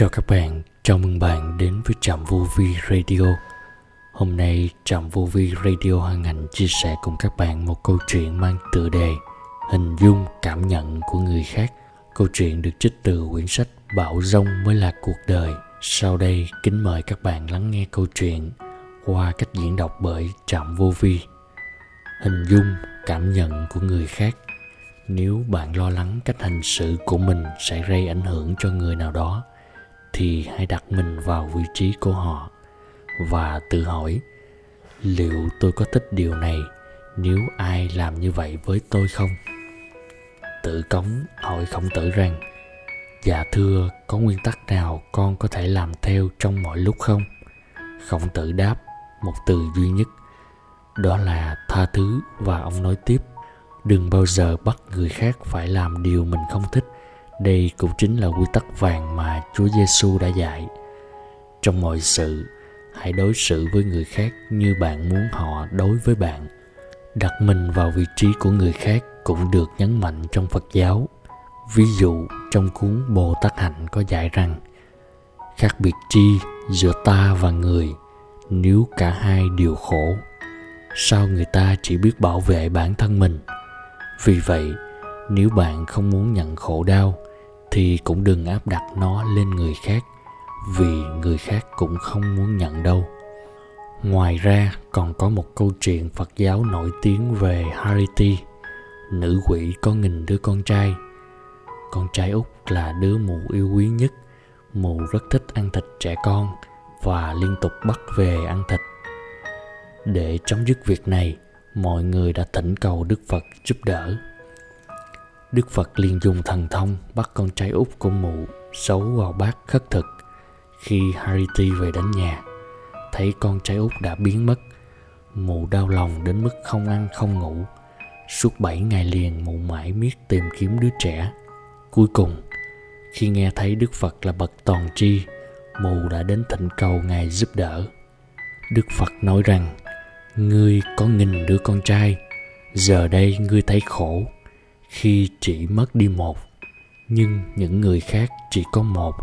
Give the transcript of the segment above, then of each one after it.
Chào các bạn, chào mừng bạn đến với Trạm Vô Vi Radio. Hôm nay Trạm Vô Vi Radio hân hạnh chia sẻ cùng các bạn một câu chuyện mang tựa đề Hình dung cảm nhận của người khác. Câu chuyện được trích từ quyển sách Bão rông mới là cuộc đời. Sau đây kính mời các bạn lắng nghe câu chuyện qua cách diễn đọc bởi Trạm Vô Vi. Hình dung cảm nhận của người khác nếu bạn lo lắng cách hành xử của mình sẽ gây ảnh hưởng cho người nào đó thì hãy đặt mình vào vị trí của họ và tự hỏi, liệu tôi có thích điều này nếu ai làm như vậy với tôi không? Tự cống hỏi khổng tử rằng dạ thưa, có nguyên tắc nào con có thể làm theo trong mọi lúc không? Khổng tử đáp một từ duy nhất, đó là tha thứ. Và ông nói tiếp, đừng bao giờ bắt người khác phải làm điều mình không thích đây cũng chính là quy tắc vàng mà Chúa Giêsu đã dạy. Trong mọi sự, hãy đối xử với người khác như bạn muốn họ đối với bạn. Đặt mình vào vị trí của người khác cũng được nhấn mạnh trong Phật giáo. Ví dụ trong cuốn Bồ Tát Hạnh có dạy rằng khác biệt chi giữa ta và người nếu cả hai đều khổ sao người ta chỉ biết bảo vệ bản thân mình vì vậy nếu bạn không muốn nhận khổ đau thì cũng đừng áp đặt nó lên người khác, vì người khác cũng không muốn nhận đâu. Ngoài ra, còn có một câu chuyện phật giáo nổi tiếng về hariti, nữ quỷ có nghìn đứa con trai. Con trai út là đứa mù yêu quý nhất, mù rất thích ăn thịt trẻ con và liên tục bắt về ăn thịt. Để chấm dứt việc này, mọi người đã thỉnh cầu đức phật giúp đỡ. Đức Phật liền dùng thần thông bắt con trai út của mụ xấu vào bát khất thực. Khi Hariti về đến nhà, thấy con trai út đã biến mất. Mụ đau lòng đến mức không ăn không ngủ. Suốt bảy ngày liền mụ mãi miết tìm kiếm đứa trẻ. Cuối cùng, khi nghe thấy Đức Phật là bậc toàn tri, mụ đã đến thỉnh cầu Ngài giúp đỡ. Đức Phật nói rằng, Ngươi có nghìn đứa con trai, giờ đây ngươi thấy khổ, khi chỉ mất đi một, nhưng những người khác chỉ có một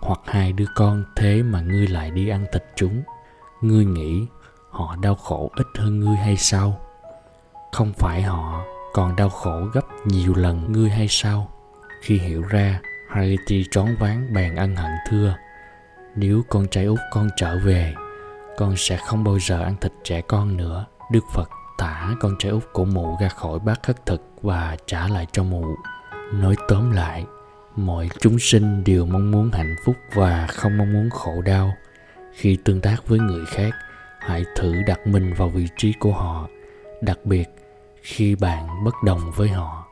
hoặc hai đứa con thế mà ngươi lại đi ăn thịt chúng. Ngươi nghĩ họ đau khổ ít hơn ngươi hay sao? Không phải họ còn đau khổ gấp nhiều lần ngươi hay sao? Khi hiểu ra Harity trón váng bèn ân hận thưa, nếu con trai út con trở về, con sẽ không bao giờ ăn thịt trẻ con nữa, đức phật thả con trai út của mụ ra khỏi bát khất thực và trả lại cho mụ. Nói tóm lại, mọi chúng sinh đều mong muốn hạnh phúc và không mong muốn khổ đau. Khi tương tác với người khác, hãy thử đặt mình vào vị trí của họ. Đặc biệt, khi bạn bất đồng với họ